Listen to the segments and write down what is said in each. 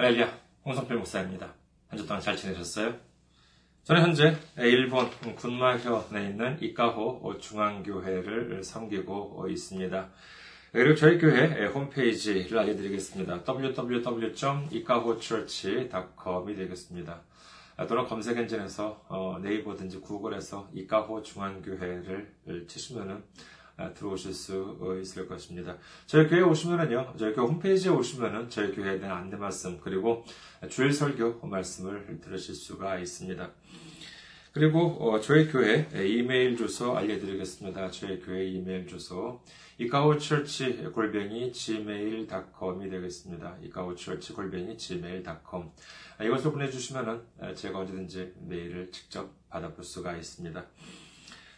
할렐루야, 홍성필 목사입니다. 한 주 동안 잘 지내셨어요? 저는 현재 일본 군마현에 있는 이카호 중앙교회를 섬기고 있습니다. 그리고 저희 교회 홈페이지를 알려드리겠습니다. www.ikahochurch.com이 되겠습니다. 또는 검색 엔진에서 네이버든지 구글에서 이카호 중앙교회를 치시면은 아, 들어오실 수 있을 것입니다. 저희 교회 오시면은요, 저희 교회 홈페이지에 오시면은 저희 교회에 대한 안내 말씀, 그리고 주일 설교 말씀을 들으실 수가 있습니다. 그리고 어, 저희 교회 이메일 주소 알려드리겠습니다. 저희 교회 이메일 주소 이카오처치 골뱅이 gmail.com이 되겠습니다. 이카오처치 골뱅이 gmail.com 이것을 보내주시면은 제가 언제든지 메일을 직접 받아볼 수가 있습니다.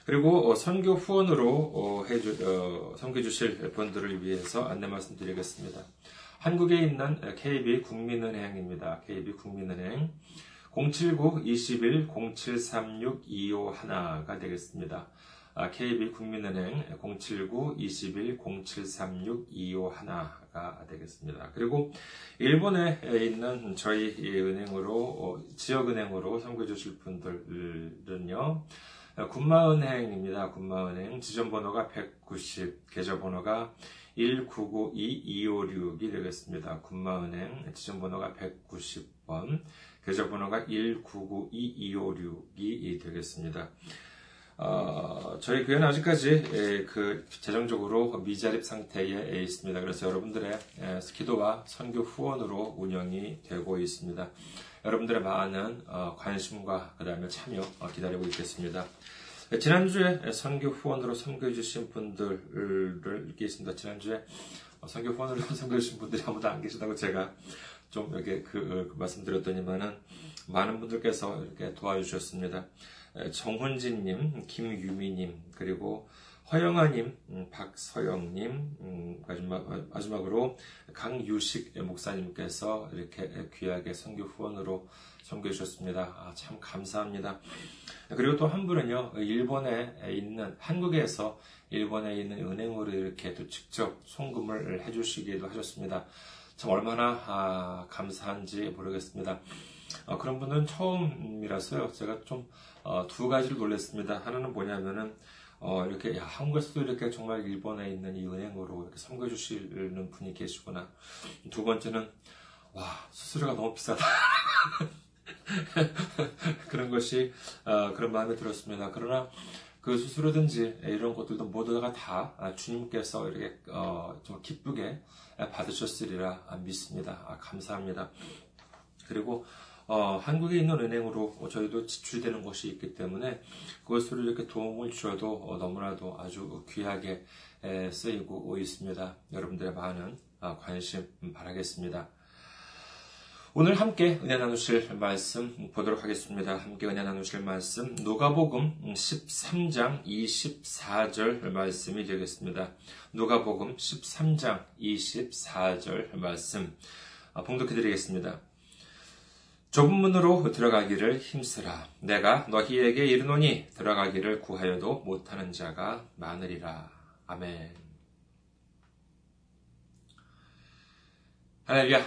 그리고 어, 선교 후원으로 어, 해주, 어, 섬겨주실 분들을 위해서 안내 말씀드리겠습니다. 한국에 있는 KB 국민은행입니다. KB 국민은행 079-21-0736-251가 되겠습니다. KB 국민은행 079-21-0736-251가 되겠습니다. 그리고 일본에 있는 저희 은행으로 지역은행으로 섬겨주실 분들은요. 군마은행입니다. 군마은행 지점번호가 190, 계좌번호가 1992256이 되겠습니다. 군마은행 지점번호가 190번, 계좌번호가 1992256이 되겠습니다. 어, 저희 교회는 아직까지 에, 그 재정적으로 미자립 상태에 있습니다. 그래서 여러분들의 에, 기도와 선교 후원으로 운영이 되고 있습니다. 여러분들의 많은 어, 관심과 그 다음에 참여 어, 기다리고 있겠습니다. 지난주에 선교 후원으로 선교해 주신 분들을 이렇게 있습니다. 지난주에 선교 후원으로 선교해 주신 분들이 아무도 안 계시다고 제가 좀 이렇게 그, 그 말씀드렸더니만은 많은 분들께서 이렇게 도와주셨습니다. 정훈진님, 김유미님, 그리고 허영아님, 음, 박서영님, 음, 마지막, 마지막 으로 강유식 목사님께서 이렇게 귀하게 선교 후원으로 섬겨 주셨습니다. 아, 참 감사합니다. 그리고 또 한 분은요, 일본에 있는, 한국에서 일본에 있는 은행으로 이렇게 또 직접 송금을 해 주시기도 하셨습니다. 참 얼마나 아, 감사한지 모르겠습니다. 어, 그런 분은 처음이라서요, 제가 좀 두 어, 가지를 놀랐습니다. 하나는 뭐냐면은, 어, 이렇게, 야, 한국에서도 이렇게 정말 일본에 있는 이 은행으로 이렇게 섬겨 주시는 분이 계시구나. 두 번째는, 와, 수수료가 너무 비싸다. 그런 것이, 어, 그런 마음이 들었습니다. 그러나, 그 수수료든지 이런 것들도 모두가 다 주님께서 이렇게, 어, 좀 기쁘게 받으셨으리라 믿습니다. 아, 감사합니다. 그리고, 어, 한국에 있는 은행으로 저희도 지출되는 것이 있기 때문에 그것으로 이렇게 도움을 주어도 어, 너무나도 아주 귀하게 에, 쓰이고 있습니다. 여러분들의 많은 아, 관심 바라겠습니다. 오늘 함께 은혜 나누실 말씀 보도록 하겠습니다. 함께 은혜 나누실 말씀 누가복음 13장 24절 말씀이 되겠습니다. 누가복음 13장 24절 말씀 아, 봉독해 드리겠습니다. 좁은 문으로 들어가기를 힘쓰라. 내가 너희에게 이르노니 들어가기를 구하여도 못하는 자가 많으리라. 아멘. 할렐루야.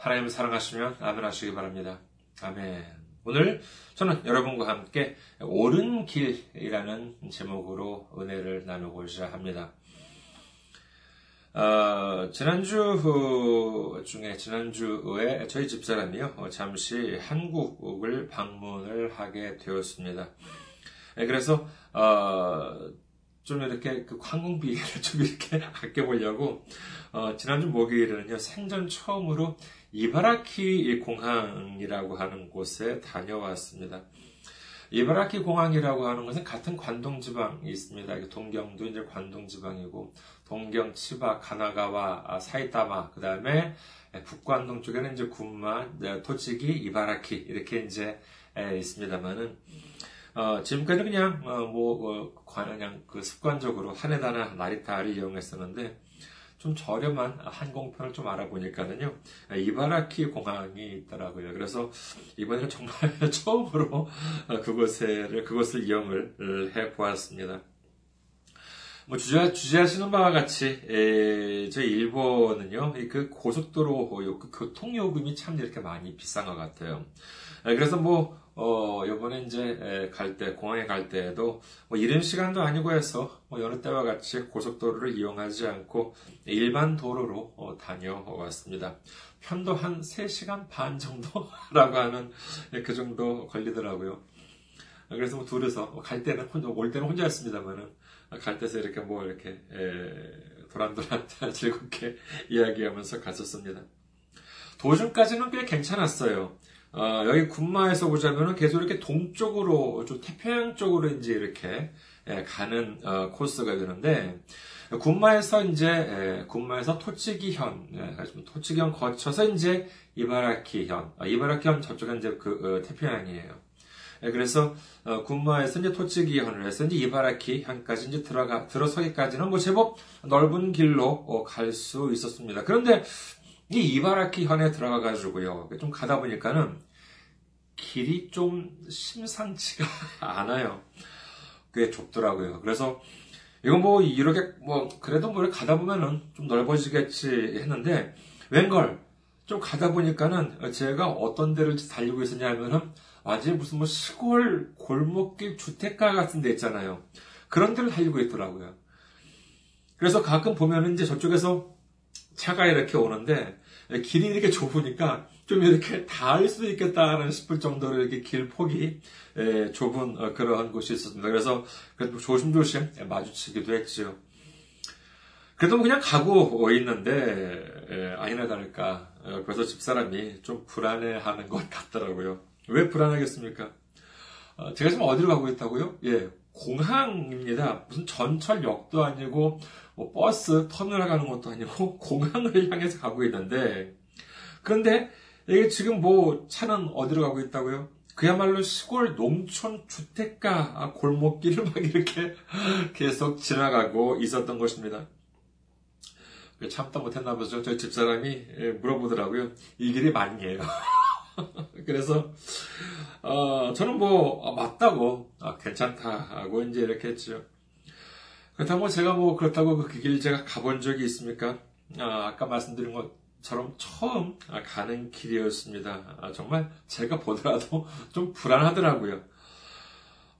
하나님을 사랑하시면 아멘 하시기 바랍니다. 아멘. 오늘 저는 여러분과 함께 옳은 길이라는 제목으로 은혜를 나누고자 합니다. 어, 지난주 중에 지난주에 저희 집사람이요 어, 잠시 한국을 방문을 하게 되었습니다. 네, 그래서 어, 좀 이렇게 그 항공비를 좀 이렇게 아껴보려고 어, 지난주 목요일에는요 생전 처음으로 이바라키 공항이라고 하는 곳에 다녀왔습니다. 이바라키 공항이라고 하는 것은 같은 관동 지방이 있습니다. 동경도 이제 관동 지방이고 동경, 치바, 가나가와 아, 사이타마, 그 다음에 북관동 쪽에는 이제 군마, 네, 토치기, 이바라키 이렇게 이제 있습니다만은 어, 지금까지 그냥 어, 뭐 어, 그냥 그 습관적으로 하네다나 나리타를 이용했었는데 좀 저렴한 항공편을 좀 알아보니까는요 이바라키 공항이 있더라고요. 그래서 이번에는 정말 처음으로 그곳을 그곳을 이용을 해 보았습니다. 뭐 주제, 주제하시는 바와 같이 에, 저희 일본은요 그 고속도로 그 교통 요금이 참 이렇게 많이 비싼 것 같아요. 에, 그래서 뭐 어, 요번에 이제 갈 때, 공항에 갈 때에도 뭐 이른 시간도 아니고 해서 뭐 여느 때와 같이 고속도로를 이용하지 않고 일반 도로로 어, 다녀왔습니다. 편도 한 3시간 반 정도라고 하는 그 정도 걸리더라고요. 그래서 뭐 둘이서 뭐갈 때는 혼자, 올 때는 혼자였습니다만은 갈 때서 이렇게 뭐 이렇게 에, 도란도란 즐겁게 이야기하면서 갔었습니다. 도중까지는 꽤 괜찮았어요. 어, 여기 군마에서 보자면은 계속 이렇게 동쪽으로, 좀 태평양 쪽으로 이제 이렇게 예, 가는 어, 코스가 되는데, 군마에서 이제, 예, 군마에서 토치기현, 예, 토치기현 거쳐서 이제 이바라키현, 아, 이바라키현 저쪽은 이제 그 어, 태평양이에요. 그래서 어, 군마에서 이제 토치기현을 해서 이제 이바라키현까지 이제 들어가 들어서기까지는 뭐 제법 넓은 길로 갈 수 있었습니다. 그런데 이 이바라키 현에 들어가 가지고요. 좀 가다 보니까는 길이 좀 심상치가 않아요. 꽤 좁더라고요. 그래서 이건 뭐 이렇게 뭐 그래도 뭐 가다 보면은 좀 넓어지겠지 했는데 웬걸 좀 가다 보니까는 제가 어떤 데를 달리고 있었냐 하면은 완전히 무슨 뭐 시골 골목길 주택가 같은 데 있잖아요. 그런 데를 달리고 있더라고요. 그래서 가끔 보면은 이제 저쪽에서 차가 이렇게 오는데 길이 이렇게 좁으니까 좀 이렇게 닿을 수도 있겠다는 싶을 정도로 이렇게 길 폭이 좁은 어, 그러한 곳이 있었습니다. 그래서 조심조심 마주치기도 했지요. 그래도 그냥 가고 있는데 아니나 다를까 어, 그래서 집사람이 좀 불안해하는 것 같더라고요. 왜 불안하겠습니까? 어, 제가 지금 어디로 가고 있다고요? 예, 공항입니다. 무슨 전철역도 아니고 뭐 버스 터미널 가는 것도 아니고 공항을 향해서 가고 있는데 그런데 이게 지금 뭐 차는 어디로 가고 있다고요? 그야말로 시골 농촌 주택가 골목길을 막 이렇게 계속 지나가고 있었던 것입니다. 참다 못했나 보죠. 저희 집사람이 예, 물어보더라고요. 이 길이 맞니에요. 그래서 어, 저는 뭐 아, 맞다고 아, 괜찮다 하고 이제 이렇게 했죠. 그렇다고 제가 뭐 그렇다고 그 길 제가 가본 적이 있습니까? 아, 까 말씀드린 것처럼 처음 가는 길이었습니다. 아, 정말 제가 보더라도 좀 불안하더라고요.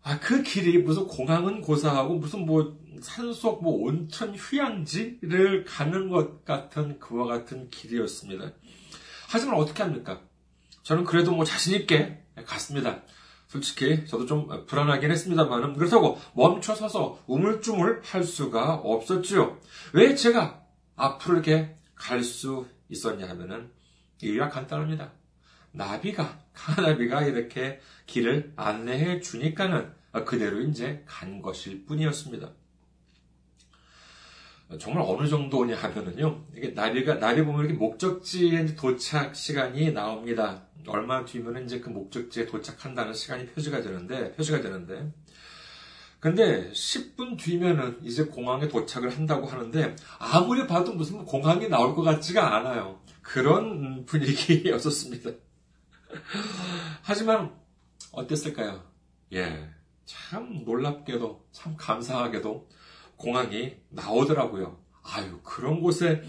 아, 그 길이 무슨 공항은 고사하고 무슨 뭐 산속 뭐 온천 휴양지를 가는 것 같은 그와 같은 길이었습니다. 하지만 어떻게 합니까? 저는 그래도 뭐 자신있게 갔습니다. 솔직히 저도 좀 불안하긴 했습니다만 그렇다고 멈춰서서 우물쭈물 할 수가 없었지요. 왜 제가 앞으로 이렇게 갈 수 있었냐 하면은 이유가 간단합니다. 나비가 카나비가 이렇게 길을 안내해 주니까는 그대로 이제 간 것일 뿐이었습니다. 정말 어느 정도냐 하면은요, 이게 나비가, 나비 보면 이렇게 목적지에 도착 시간이 나옵니다. 얼마 뒤면 이제 그 목적지에 도착한다는 시간이 표시가 되는데, 표시가 되는데, 근데 10분 뒤면은 이제 공항에 도착을 한다고 하는데, 아무리 봐도 무슨 공항이 나올 것 같지가 않아요. 그런 분위기였었습니다. 하지만, 어땠을까요? 예. 참 놀랍게도, 참 감사하게도, 공항이 나오더라고요. 아유, 그런 곳에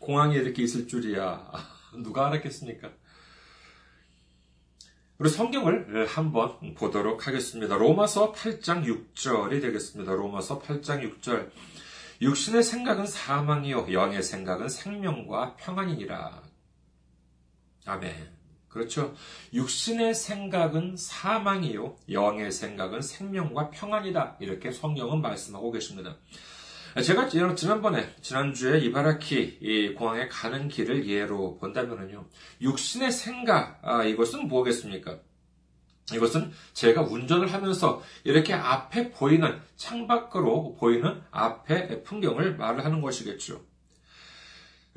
공항이 이렇게 있을 줄이야. 누가 알았겠습니까? 우리 성경을 한번 보도록 하겠습니다. 로마서 8장 6절이 되겠습니다. 로마서 8장 6절. 육신의 생각은 사망이요, 영의 생각은 생명과 평안이니라. 아멘. 그렇죠. 육신의 생각은 사망이요, 영의 생각은 생명과 평안이다. 이렇게 성경은 말씀하고 계십니다. 제가 지난번에, 지난주에 이바라키 공항에 가는 길을 예로 본다면요. 육신의 생각, 아, 이것은 뭐겠습니까? 이것은 제가 운전을 하면서 이렇게 앞에 보이는, 창밖으로 보이는 앞에 풍경을 말을 하는 것이겠죠.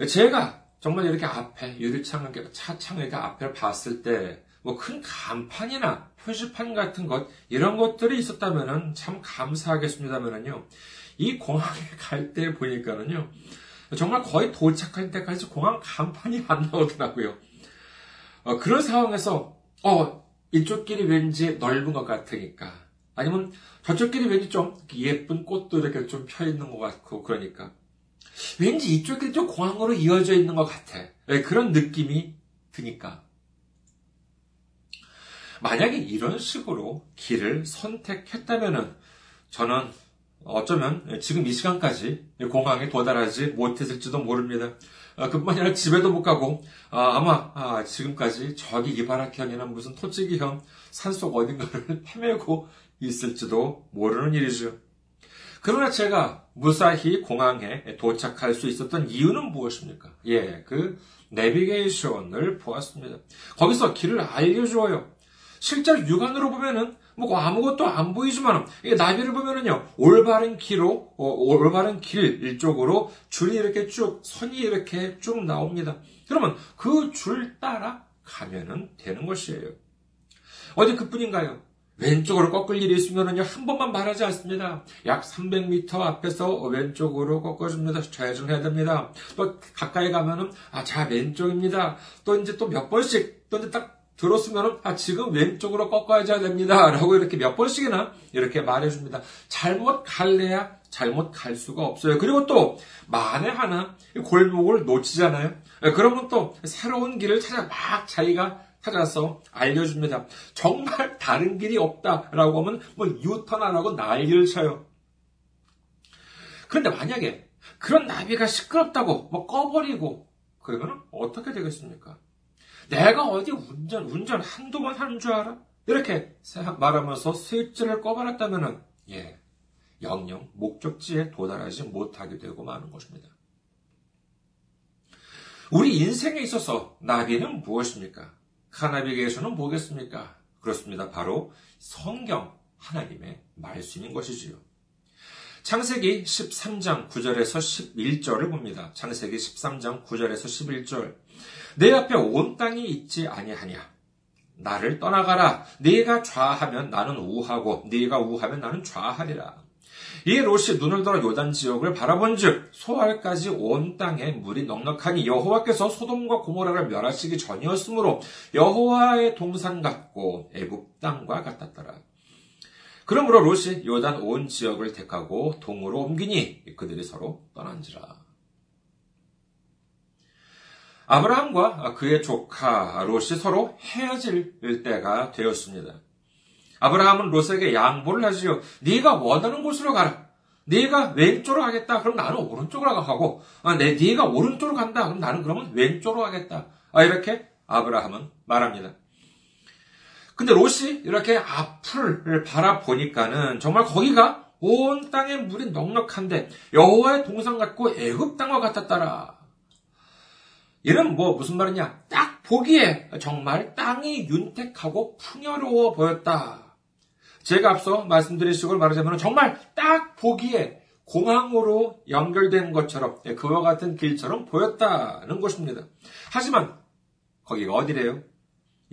제가 정말 이렇게 앞에 유리창을 이렇게 앞에 봤을 때 뭐 큰 간판이나 표지판 같은 것 이런 것들이 있었다면은 참 감사하겠습니다만은요. 이 공항에 갈 때 보니까는요. 정말 거의 도착할 때까지 공항 간판이 안 나오더라고요. 어, 그런 상황에서 어 이쪽 길이 왠지 넓은 것 같으니까 아니면 저쪽 길이 왠지 좀 예쁜 꽃도 이렇게 좀 펴 있는 것 같고 그러니까 왠지 이쪽 길이 좀 공항으로 이어져 있는 것 같아. 네, 그런 느낌이 드니까. 만약에 이런 식으로 길을 선택했다면은 저는 어쩌면 지금 이 시간까지 공항에 도달하지 못했을지도 모릅니다. 아, 그뿐만 아니라 집에도 못 가고 아, 마 아, 지금까지 저기 이바라현이나 무슨 토치기현 산속 어딘가를 헤매고 있을지도 모르는 일이죠. 그러나 제가 무사히 공항에 도착할 수 있었던 이유는 무엇입니까? 예, 그 내비게이션을 보았습니다. 거기서 길을 알려주어요. 실제로 육안으로 보면은 뭐 아무것도 안 보이지만 나비를 보면은요 올바른 길로 어, 올바른 길 일쪽으로 줄이 이렇게 쭉 선이 이렇게 쭉 나옵니다. 그러면 그 줄 따라 가면은 되는 것이에요. 어디 그뿐인가요? 왼쪽으로 꺾을 일이 있으면은요, 한 번만 말하지 않습니다. 약 300m 앞에서 왼쪽으로 꺾어줍니다. 좌회전해야 됩니다. 또 가까이 가면은, 아, 자, 왼쪽입니다. 또 이제 또 몇 번씩, 또 이제 딱 들었으면 아 지금 왼쪽으로 꺾어야 됩니다. 라고 이렇게 몇 번씩이나 이렇게 말해줍니다. 잘못 갈래야 잘못 갈 수가 없어요. 그리고 또 만에 하나 골목을 놓치잖아요. 예, 그러면 또 새로운 길을 찾아 막 자기가 찾아서 알려줍니다. 정말 다른 길이 없다라고 하면 뭐 유턴하라고 난리를 쳐요. 그런데 만약에 그런 나비가 시끄럽다고 뭐 꺼버리고 그러면 어떻게 되겠습니까? 내가 어디 운전, 운전 한두 번 하는 줄 알아? 이렇게 말하면서 스위치를 꺼버렸다면은, 예, 영영 목적지에 도달하지 못하게 되고 마는 것입니다. 우리 인생에 있어서 나비는 무엇입니까? 카나비게이션은 뭐겠습니까? 그렇습니다. 바로 성경 하나님의 말씀인 것이지요. 창세기 13장 9절에서 11절을 봅니다. 창세기 13장 9절에서 11절. 내 앞에 온 땅이 있지 아니하냐. 나를 떠나가라. 네가 좌하면 나는 우하고 네가 우하면 나는 좌하리라. 이 롯이 눈을 들어 요단 지역을 바라본즉 소알까지 온 땅에 물이 넉넉하니 여호와께서 소돔과 고모라를 멸하시기 전이었으므로 여호와의 동산 같고 애굽 땅과 같았더라. 그러므로 롯이 요단 온 지역을 택하고 동으로 옮기니 그들이 서로 떠난지라. 아브라함과 그의 조카 롯이 서로 헤어질 때가 되었습니다. 아브라함은 롯에게 양보를 하지요. 네가 원하는 곳으로 가라. 네가 왼쪽으로 가겠다. 그럼 나는 오른쪽으로 가고, 아, 네, 네가 오른쪽으로 간다. 그럼 나는 그러면 왼쪽으로 가겠다. 아, 이렇게 아브라함은 말합니다. 근데 롯이 이렇게 앞을 바라보니까는 정말 거기가 온 땅에 물이 넉넉한데 여호와의 동상 같고 애굽 땅과 같았더라. 이는 뭐 무슨 말이냐? 딱 보기에 정말 땅이 윤택하고 풍요로워 보였다. 제가 앞서 말씀드린 식으로 말하자면 정말 딱 보기에 공항으로 연결된 것처럼 예, 그와 같은 길처럼 보였다는 것입니다. 하지만 거기가 어디래요?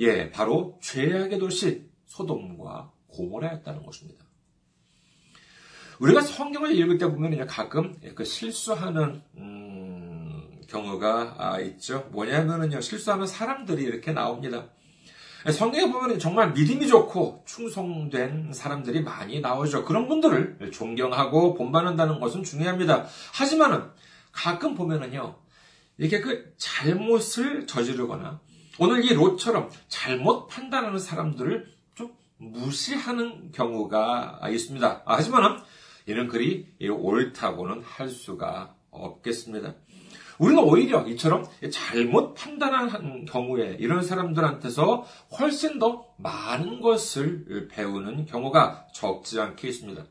예, 바로 죄악의 도시 소돔과 고모라였다는 것입니다. 우리가 성경을 읽을 때 보면 가끔 그 실수하는 음, 경우가 아, 있죠. 뭐냐면은요, 실수하는 사람들이 이렇게 나옵니다. 성경에 보면 정말 믿음이 좋고 충성된 사람들이 많이 나오죠. 그런 분들을 존경하고 본받는다는 것은 중요합니다. 하지만은 가끔 보면은요, 이렇게 그 잘못을 저지르거나 오늘 이 롯처럼 잘못 판단하는 사람들을 좀 무시하는 경우가 있습니다. 아, 하지만 이는 그리 옳다고는 할 수가 없겠습니다. 우리는 오히려 이처럼 잘못 판단한 경우에 이런 사람들한테서 훨씬 더 많은 것을 배우는 경우가 적지 않게 있습니다.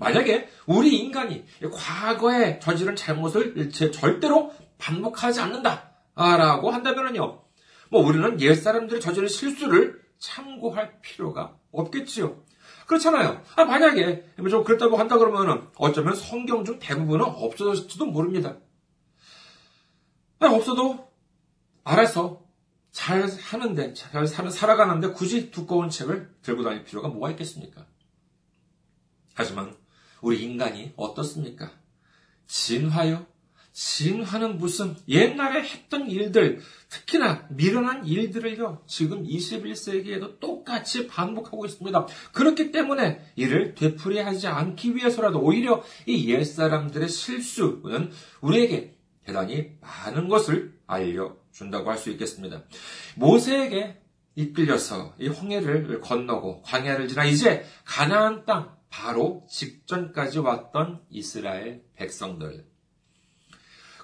만약에 우리 인간이 과거에 저지른 잘못을 절대로 반복하지 않는다라고 한다면요, 뭐 우리는 옛 사람들이 저지른 실수를 참고할 필요가 없겠지요. 그렇잖아요. 아, 만약에 좀 그랬다고 한다 그러면 어쩌면 성경 중 대부분은 없어졌을지도 모릅니다. 아, 없어도 알아서 잘 하는데, 잘 살아가는데 굳이 두꺼운 책을 들고 다닐 필요가 뭐가 있겠습니까? 하지만 우리 인간이 어떻습니까? 진화요? 진화는 무슨 옛날에 했던 일들, 특히나 미련한 일들을요, 지금 21세기에도 똑같이 반복하고 있습니다. 그렇기 때문에 이를 되풀이하지 않기 위해서라도 오히려 이 옛사람들의 실수는 우리에게 대단히 많은 것을 알려준다고 할 수 있겠습니다. 모세에게 이끌려서 이 홍해를 건너고 광야를 지나 이제 가나안 땅 바로 직전까지 왔던 이스라엘 백성들.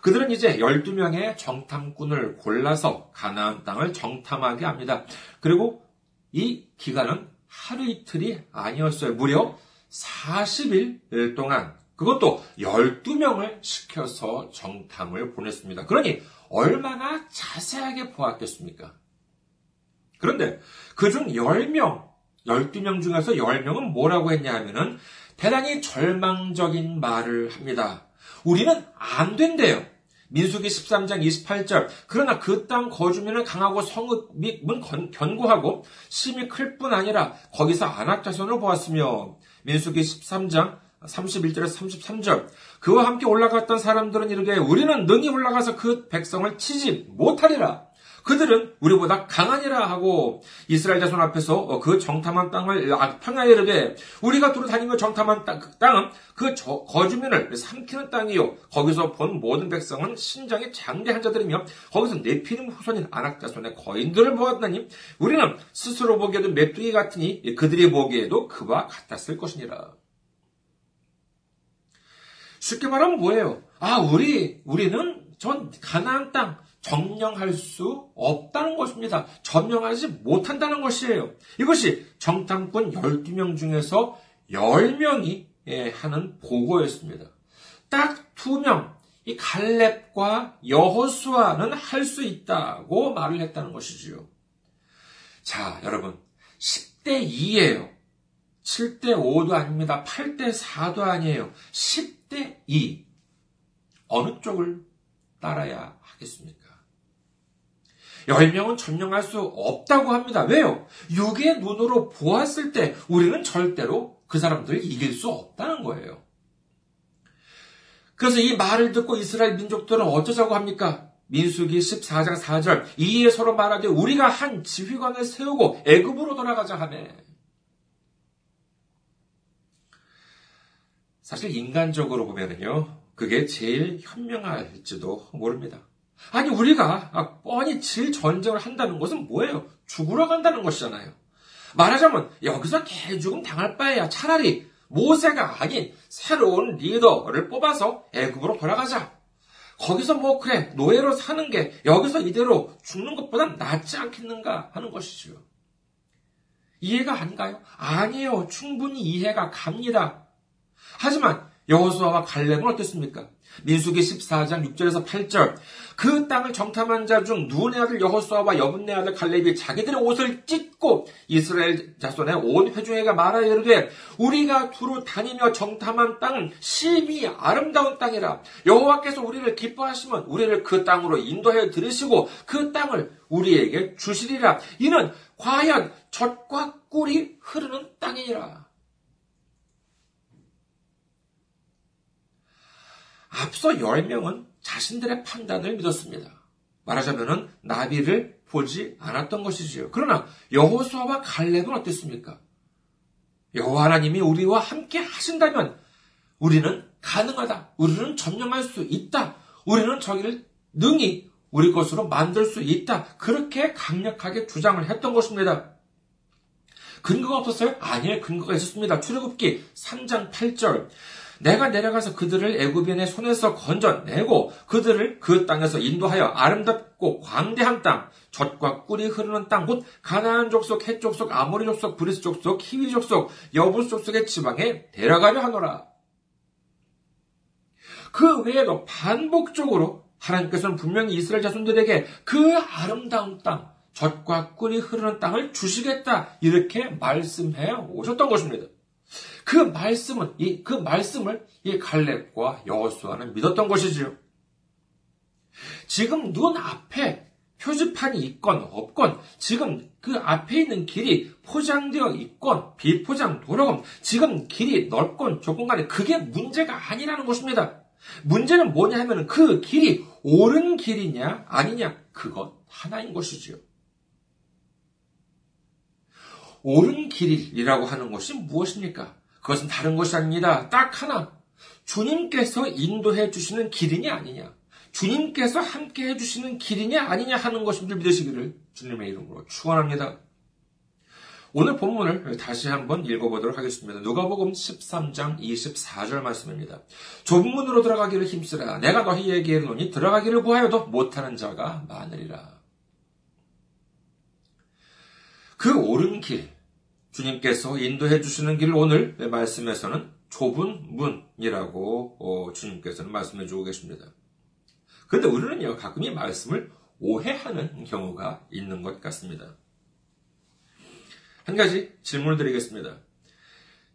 그들은 이제 12명의 정탐꾼을 골라서 가나안 땅을 정탐하게 합니다. 그리고 이 기간은 하루 이틀이 아니었어요. 무려 40일 동안 그것도 12명을 시켜서 정탐을 보냈습니다. 그러니 얼마나 자세하게 보았겠습니까? 그런데 그중 10명, 12명 중에서 10명은 뭐라고 했냐 하면은 대단히 절망적인 말을 합니다. 우리는 안 된대요. 민수기 13장 28절. 그러나 그 땅 거주민은 강하고 성읍은 견고하고 심이 클 뿐 아니라 거기서 안악 자손을 보았으며 민수기 13장 31절에서 33절. 그와 함께 올라갔던 사람들은 이르되 우리는 능히 올라가서 그 백성을 치지 못하리라. 그들은 우리보다 강하니라 하고 이스라엘 자손 앞에서 어, 그 정탐한 땅을 아, 평야에 이르되 우리가 두루 다니며 정탐한 그 땅은 그 거주민을 삼키는 땅이요 거기서 본 모든 백성은 신장이 장대한 자들이며 거기서 네피림 후손인 아낙 자손의 거인들을 보았나니 우리는 스스로 보기에도 메뚜기 같으니 그들이 보기에도 그와 같았을 것이니라. 쉽게 말하면 뭐예요? 아, 우리, 우리는 전 가나안 땅, 점령할 수 없다는 것입니다. 점령하지 못한다는 것이에요. 이것이 정탐꾼 12명 중에서 10명이 예, 하는 보고였습니다. 딱두 명, 이 갈렙과 여호수아는 할 수 있다고 말을 했다는 것이지요. 자, 여러분, 10대 2예요. 7대 5도 아닙니다. 8대 4도 아니에요. 10 대 2. 어느 쪽을 따라야 하겠습니까? 10명은 점령할 수 없다고 합니다. 왜요? 육의 눈으로 보았을 때 우리는 절대로 그 사람들을 이길 수 없다는 거예요. 그래서 이 말을 듣고 이스라엘 민족들은 어쩌자고 합니까? 민수기 14장 4절 이에 서로 말하되 우리가 한 지휘관을 세우고 애굽으로 돌아가자 하네. 사실 인간적으로 보면은요, 그게 제일 현명할지도 모릅니다. 아니, 우리가 뻔히 질 전쟁을 한다는 것은 뭐예요? 죽으러 간다는 것이잖아요. 말하자면, 여기서 개죽음 당할 바에야 차라리 모세가 아닌 새로운 리더를 뽑아서 애굽으로 돌아가자. 거기서 뭐 그래 노예로 사는 게 여기서 이대로 죽는 것보다 낫지 않겠는가 하는 것이죠. 이해가 안 가요? 아니에요. 충분히 이해가 갑니다. 하지만 여호수아와 갈렙은 어땠습니까? 민수기 14장 6절에서 8절. 그 땅을 정탐한 자중 눈의 아들 여호수아와 여분네 아들 갈렙이 자기들의 옷을 찢고 이스라엘 자손의 온 회중에게 말하여 이르되 우리가 두루 다니며 정탐한 땅은 심히 아름다운 땅이라. 여호와께서 우리를 기뻐하시면 우리를 그 땅으로 인도하여 들으시고 그 땅을 우리에게 주시리라. 이는 과연 젖과 꿀이 흐르는 땅이라 앞서 10명은 자신들의 판단을 믿었습니다. 말하자면 나비를 보지 않았던 것이지요. 그러나 여호수아와 갈렙은 어땠습니까? 여호와 하나님이 우리와 함께 하신다면 우리는 가능하다. 우리는 점령할 수 있다. 우리는 저기를 능히 우리 것으로 만들 수 있다. 그렇게 강력하게 주장을 했던 것입니다. 근거가 없었어요? 아니에요. 근거가 있었습니다. 출애굽기 3장 8절. 내가 내려가서 그들을 애굽인의 손에서 건져내고 그들을 그 땅에서 인도하여 아름답고 광대한 땅, 젖과 꿀이 흐르는 땅, 곧 가나안 족속, 헷 족속, 아모리 족속, 브리스 족속, 히위 족속, 여부스 족속의 지방에 데려가려 하노라. 그 외에도 반복적으로 하나님께서는 분명히 이스라엘 자손들에게 그 아름다운 땅, 젖과 꿀이 흐르는 땅을 주시겠다 이렇게 말씀해 오셨던 것입니다. 그 말씀은 이 그 말씀을 이 갈렙과 여호수아는 믿었던 것이지요. 지금 눈 앞에 표지판이 있건 없건 지금 그 앞에 있는 길이 포장되어 있건 비포장 도로건 지금 길이 넓건 좁건 간에 그게 문제가 아니라는 것입니다. 문제는 뭐냐 하면 그 길이 옳은 길이냐 아니냐 그것 하나인 것이지요. 옳은 길이라고 하는 것이 무엇입니까? 그것은 다른 것이 아닙니다. 딱 하나. 주님께서 인도해 주시는 길이냐 아니냐. 주님께서 함께 해주시는 길이냐 아니냐 하는 것임을 믿으시기를 주님의 이름으로 축원합니다. 오늘 본문을 다시 한번 읽어보도록 하겠습니다. 누가복음 13장 24절 말씀입니다. 좁은 문으로 들어가기를 힘쓰라. 내가 너희에게 이르노니 들어가기를 구하여도 못하는 자가 많으리라. 그 옳은 길, 주님께서 인도해 주시는 길을 오늘 말씀에서는 좁은 문이라고 어, 주님께서는 말씀해 주고 계십니다. 그런데 우리는요, 가끔 이 말씀을 오해하는 경우가 있는 것 같습니다. 한 가지 질문을 드리겠습니다.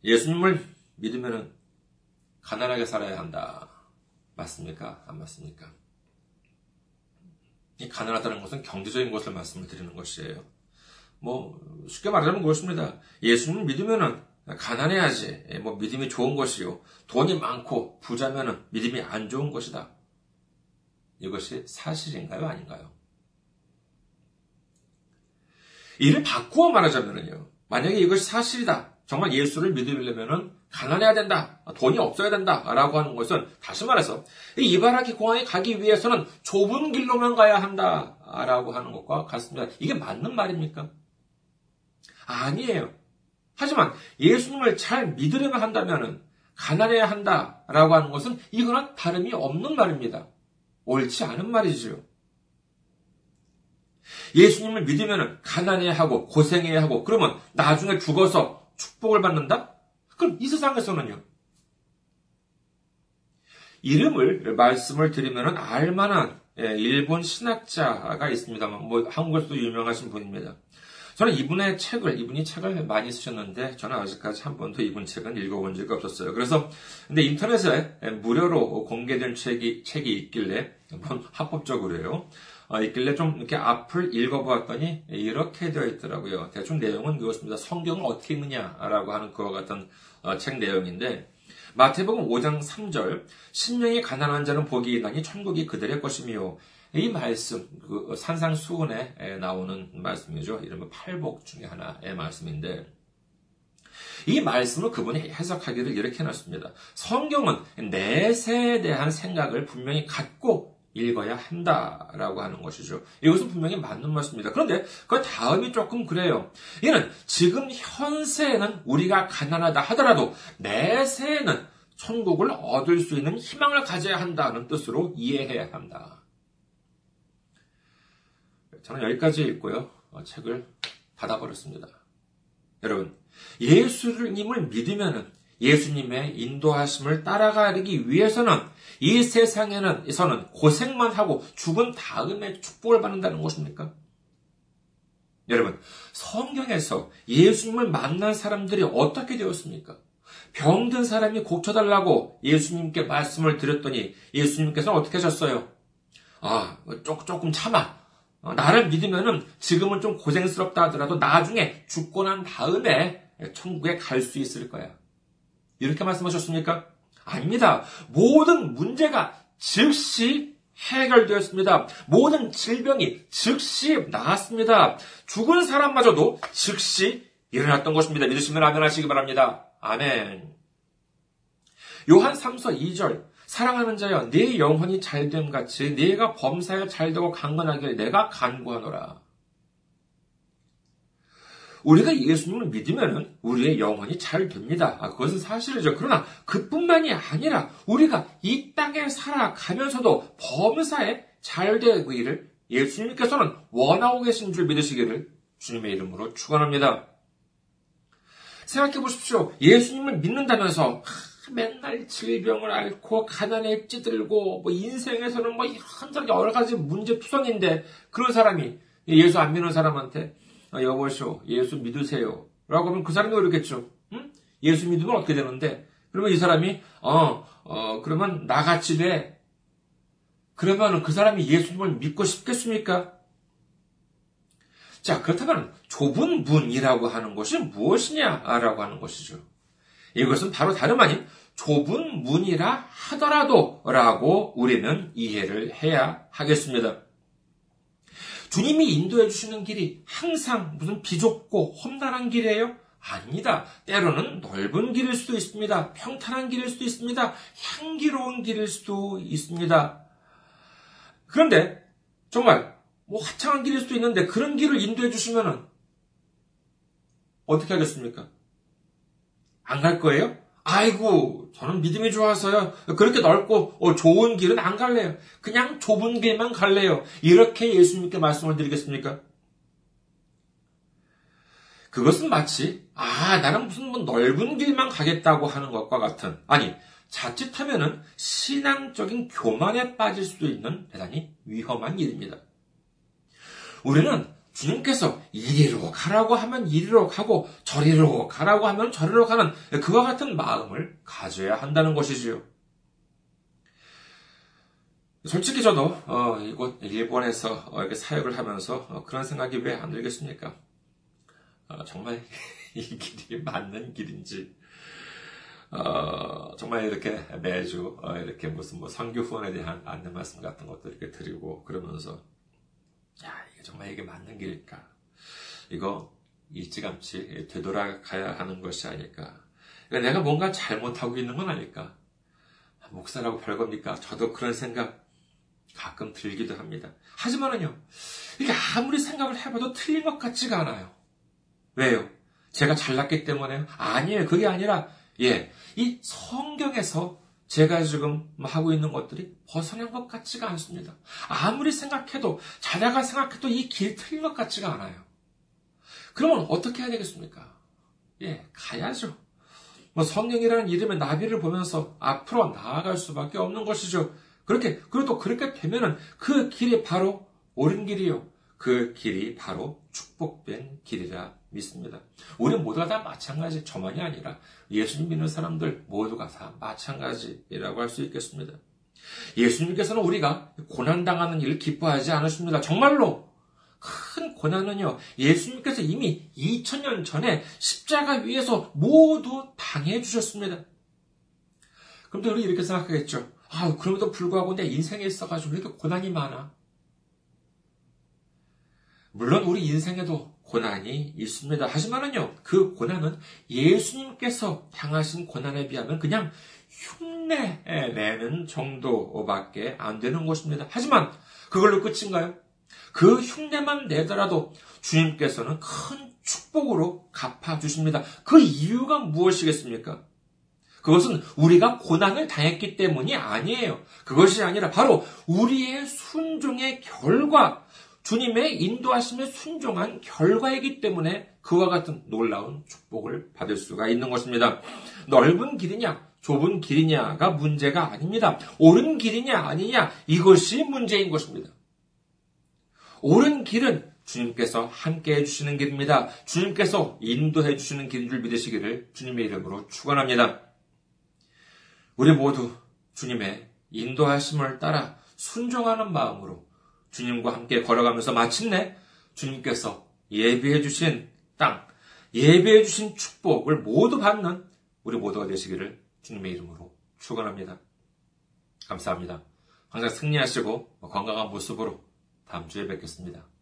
예수님을 믿으면 가난하게 살아야 한다. 맞습니까? 안 맞습니까? 이 가난하다는 것은 경제적인 것을 말씀을 드리는 것이에요. 뭐 쉽게 말하자면 그렇습니다. 예수님을 믿으면은 가난해야지. 뭐 믿음이 좋은 것이요. 돈이 많고 부자면은 믿음이 안 좋은 것이다. 이것이 사실인가요? 아닌가요? 이를 바꾸어 말하자면요. 만약에 이것이 사실이다. 정말 예수를 믿으려면 가난해야 된다. 돈이 없어야 된다. 라고 하는 것은 다시 말해서 이바라기 공항에 가기 위해서는 좁은 길로만 가야 한다. 라고 하는 것과 같습니다. 이게 맞는 말입니까? 아니에요. 하지만 예수님을 잘 믿으려면 한다면 가난해야 한다라고 하는 것은 이거나 다름이 없는 말입니다. 옳지 않은 말이지요. 예수님을 믿으면 가난해야 하고 고생해야 하고 그러면 나중에 죽어서 축복을 받는다? 그럼 이 세상에서는요. 이름을 말씀을 드리면 알만한 예, 일본 신학자가 있습니다만 뭐 한국에서도 유명하신 분입니다. 저는 이분의 책을, 이분이 책을 많이 쓰셨는데, 저는 아직까지 한 번도 이분 책은 읽어본 적이 없었어요. 그래서, 근데 인터넷에 무료로 공개된 책이, 책이 있길래, 뭐 합법적으로요. 어, 있길래 좀 이렇게 앞을 읽어보았더니, 이렇게 되어 있더라고요. 대충 내용은 그렇습니다. 성경을 어떻게 읽느냐라고 하는 그와 같은 어, 책 내용인데, 마태복음 5장 3절, 신령이 가난한 자는 복이 있나니 천국이 그들의 것이며, 이 말씀, 그 산상수훈에 나오는 말씀이죠. 이른바 팔복 중의 하나의 말씀인데, 이 말씀을 그분이 해석하기를 이렇게 해놨습니다. 성경은 내세에 대한 생각을 분명히 갖고 읽어야 한다라고 하는 것이죠. 이것은 분명히 맞는 말씀입니다. 그런데 그 다음이 조금 그래요. 이는 지금 현세에는 우리가 가난하다 하더라도 내세에는 천국을 얻을 수 있는 희망을 가져야 한다는 뜻으로 이해해야 한다. 저는 여기까지 읽고요. 어, 책을 닫아버렸습니다. 여러분, 예수님을 믿으면은 예수님의 인도하심을 따라가기 위해서는 이 세상에는 서는 고생만 하고 죽은 다음에 축복을 받는다는 것입니까? 여러분, 성경에서 예수님을 만난 사람들이 어떻게 되었습니까? 병든 사람이 고쳐달라고 예수님께 말씀을 드렸더니 예수님께서는 어떻게 하셨어요? 아, 조금 참아. 어, 나를 믿으면은 지금은 좀 고생스럽다 하더라도 나중에 죽고 난 다음에 천국에 갈 수 있을 거야. 이렇게 말씀하셨습니까? 아닙니다. 모든 문제가 즉시 해결되었습니다. 모든 질병이 즉시 나았습니다. 죽은 사람마저도 즉시 일어났던 것입니다. 믿으시면 아멘 하시기 바랍니다. 아멘. 요한 3서 2절 사랑하는 자여, 네 영혼이 잘됨 같이 네가 범사에 잘되고 강건하길 내가 간구하노라. 우리가 예수님을 믿으면 우리의 영혼이 잘 됩니다. 아, 그것은 사실이죠. 그러나 그뿐만이 아니라 우리가 이 땅에 살아가면서도 범사에 잘 되기를 예수님께서는 원하고 계신 줄 믿으시기를 주님의 이름으로 축원합니다. 생각해 보십시오. 예수님을 믿는다면서 맨날 질병을 앓고 가난에 찌들고 뭐 인생에서는 뭐 이런저런 여러 가지 문제 투성인데 그런 사람이 예수 안 믿는 사람한테 어, 여보시오 예수 믿으세요 라고 하면 그 사람이 그러겠죠 응? 예수 믿으면 어떻게 되는데 그러면 이 사람이 어, 어 그러면 나같이 돼 그러면 그 사람이 예수님을 믿고 싶겠습니까? 자 그렇다면 좁은 문이라고 하는 것이 무엇이냐라고 하는 것이죠. 이것은 바로 다름 아닌 좁은 문이라 하더라도 라고 우리는 이해를 해야 하겠습니다. 주님이 인도해 주시는 길이 항상 무슨 비좁고 험난한 길이에요? 아닙니다. 때로는 넓은 길일 수도 있습니다. 평탄한 길일 수도 있습니다. 향기로운 길일 수도 있습니다. 그런데 정말 뭐 화창한 길일 수도 있는데 그런 길을 인도해 주시면은 어떻게 하겠습니까? 안 갈 거예요? 아이고, 저는 믿음이 좋아서요. 그렇게 넓고 어, 좋은 길은 안 갈래요. 그냥 좁은 길만 갈래요. 이렇게 예수님께 말씀을 드리겠습니까? 그것은 마치 아 나는 무슨 뭐 넓은 길만 가겠다고 하는 것과 같은 아니 자칫하면은 신앙적인 교만에 빠질 수도 있는 대단히 위험한 일입니다. 우리는 주님께서 이리로 가라고 하면 이리로 가고 저리로 가라고 하면 저리로 가는 그와 같은 마음을 가져야 한다는 것이지요. 솔직히 저도 어, 이곳 일본에서 어, 이렇게 사역을 하면서 어, 그런 생각이 왜 안 들겠습니까? 어, 정말 이 길이 맞는 길인지 어, 정말 이렇게 매주 어, 이렇게 무슨 뭐 선교 후원에 대한 안내 말씀 같은 것도 이렇게 드리고 그러면서 야 이게 정말 이게 맞는 길일까? 이거 일찌감치 되돌아가야 하는 것이 아닐까? 그러니까 내가 뭔가 잘못하고 있는 건 아닐까? 목사라고 별겁니까? 저도 그런 생각 가끔 들기도 합니다. 하지만은요, 이게 아무리 생각을 해봐도 틀린 것 같지가 않아요. 왜요? 제가 잘났기 때문에요? 아니에요. 그게 아니라, 예, 이 성경에서 제가 지금 하고 있는 것들이 벗어난 것 같지가 않습니다. 아무리 생각해도, 자다가 생각해도 이 길 틀린 것 같지가 않아요. 그러면 어떻게 해야 되겠습니까? 예, 가야죠. 뭐 성령이라는 이름의 나비를 보면서 앞으로 나아갈 수밖에 없는 것이죠. 그렇게, 그래도 그렇게 되면은 그 길이 바로 옳은 길이요. 그 길이 바로 축복된 길이라 믿습니다. 우리 모두가 다 마찬가지, 저만이 아니라 예수님 믿는 사람들 모두가 다 마찬가지라고 할 수 있겠습니다. 예수님께서는 우리가 고난당하는 일을 기뻐하지 않으십니다. 정말로 큰 고난은요, 예수님께서 이미 2000년 전에 십자가 위에서 모두 당해 주셨습니다. 그런데 우리 이렇게 생각하겠죠. 아, 그럼에도 불구하고 내 인생에 있어가지고 왜 이렇게 고난이 많아? 물론 우리 인생에도 고난이 있습니다. 하지만은요, 그 고난은 예수님께서 당하신 고난에 비하면 그냥 흉내 내는 정도밖에 안 되는 것입니다. 하지만 그걸로 끝인가요? 그 흉내만 내더라도 주님께서는 큰 축복으로 갚아주십니다. 그 이유가 무엇이겠습니까? 그것은 우리가 고난을 당했기 때문이 아니에요. 그것이 아니라 바로 우리의 순종의 결과, 주님의 인도하심에 순종한 결과이기 때문에 그와 같은 놀라운 축복을 받을 수가 있는 것입니다. 넓은 길이냐, 좁은 길이냐가 문제가 아닙니다. 옳은 길이냐, 아니냐, 이것이 문제인 것입니다. 옳은 길은 주님께서 함께 해주시는 길입니다. 주님께서 인도해 주시는 길인 줄 믿으시기를 주님의 이름으로 축원합니다. 우리 모두 주님의 인도하심을 따라 순종하는 마음으로 주님과 함께 걸어가면서 마침내 주님께서 예비해 주신 땅, 예비해 주신 축복을 모두 받는 우리 모두가 되시기를 주님의 이름으로 축원합니다. 감사합니다. 항상 승리하시고 건강한 모습으로 다음 주에 뵙겠습니다.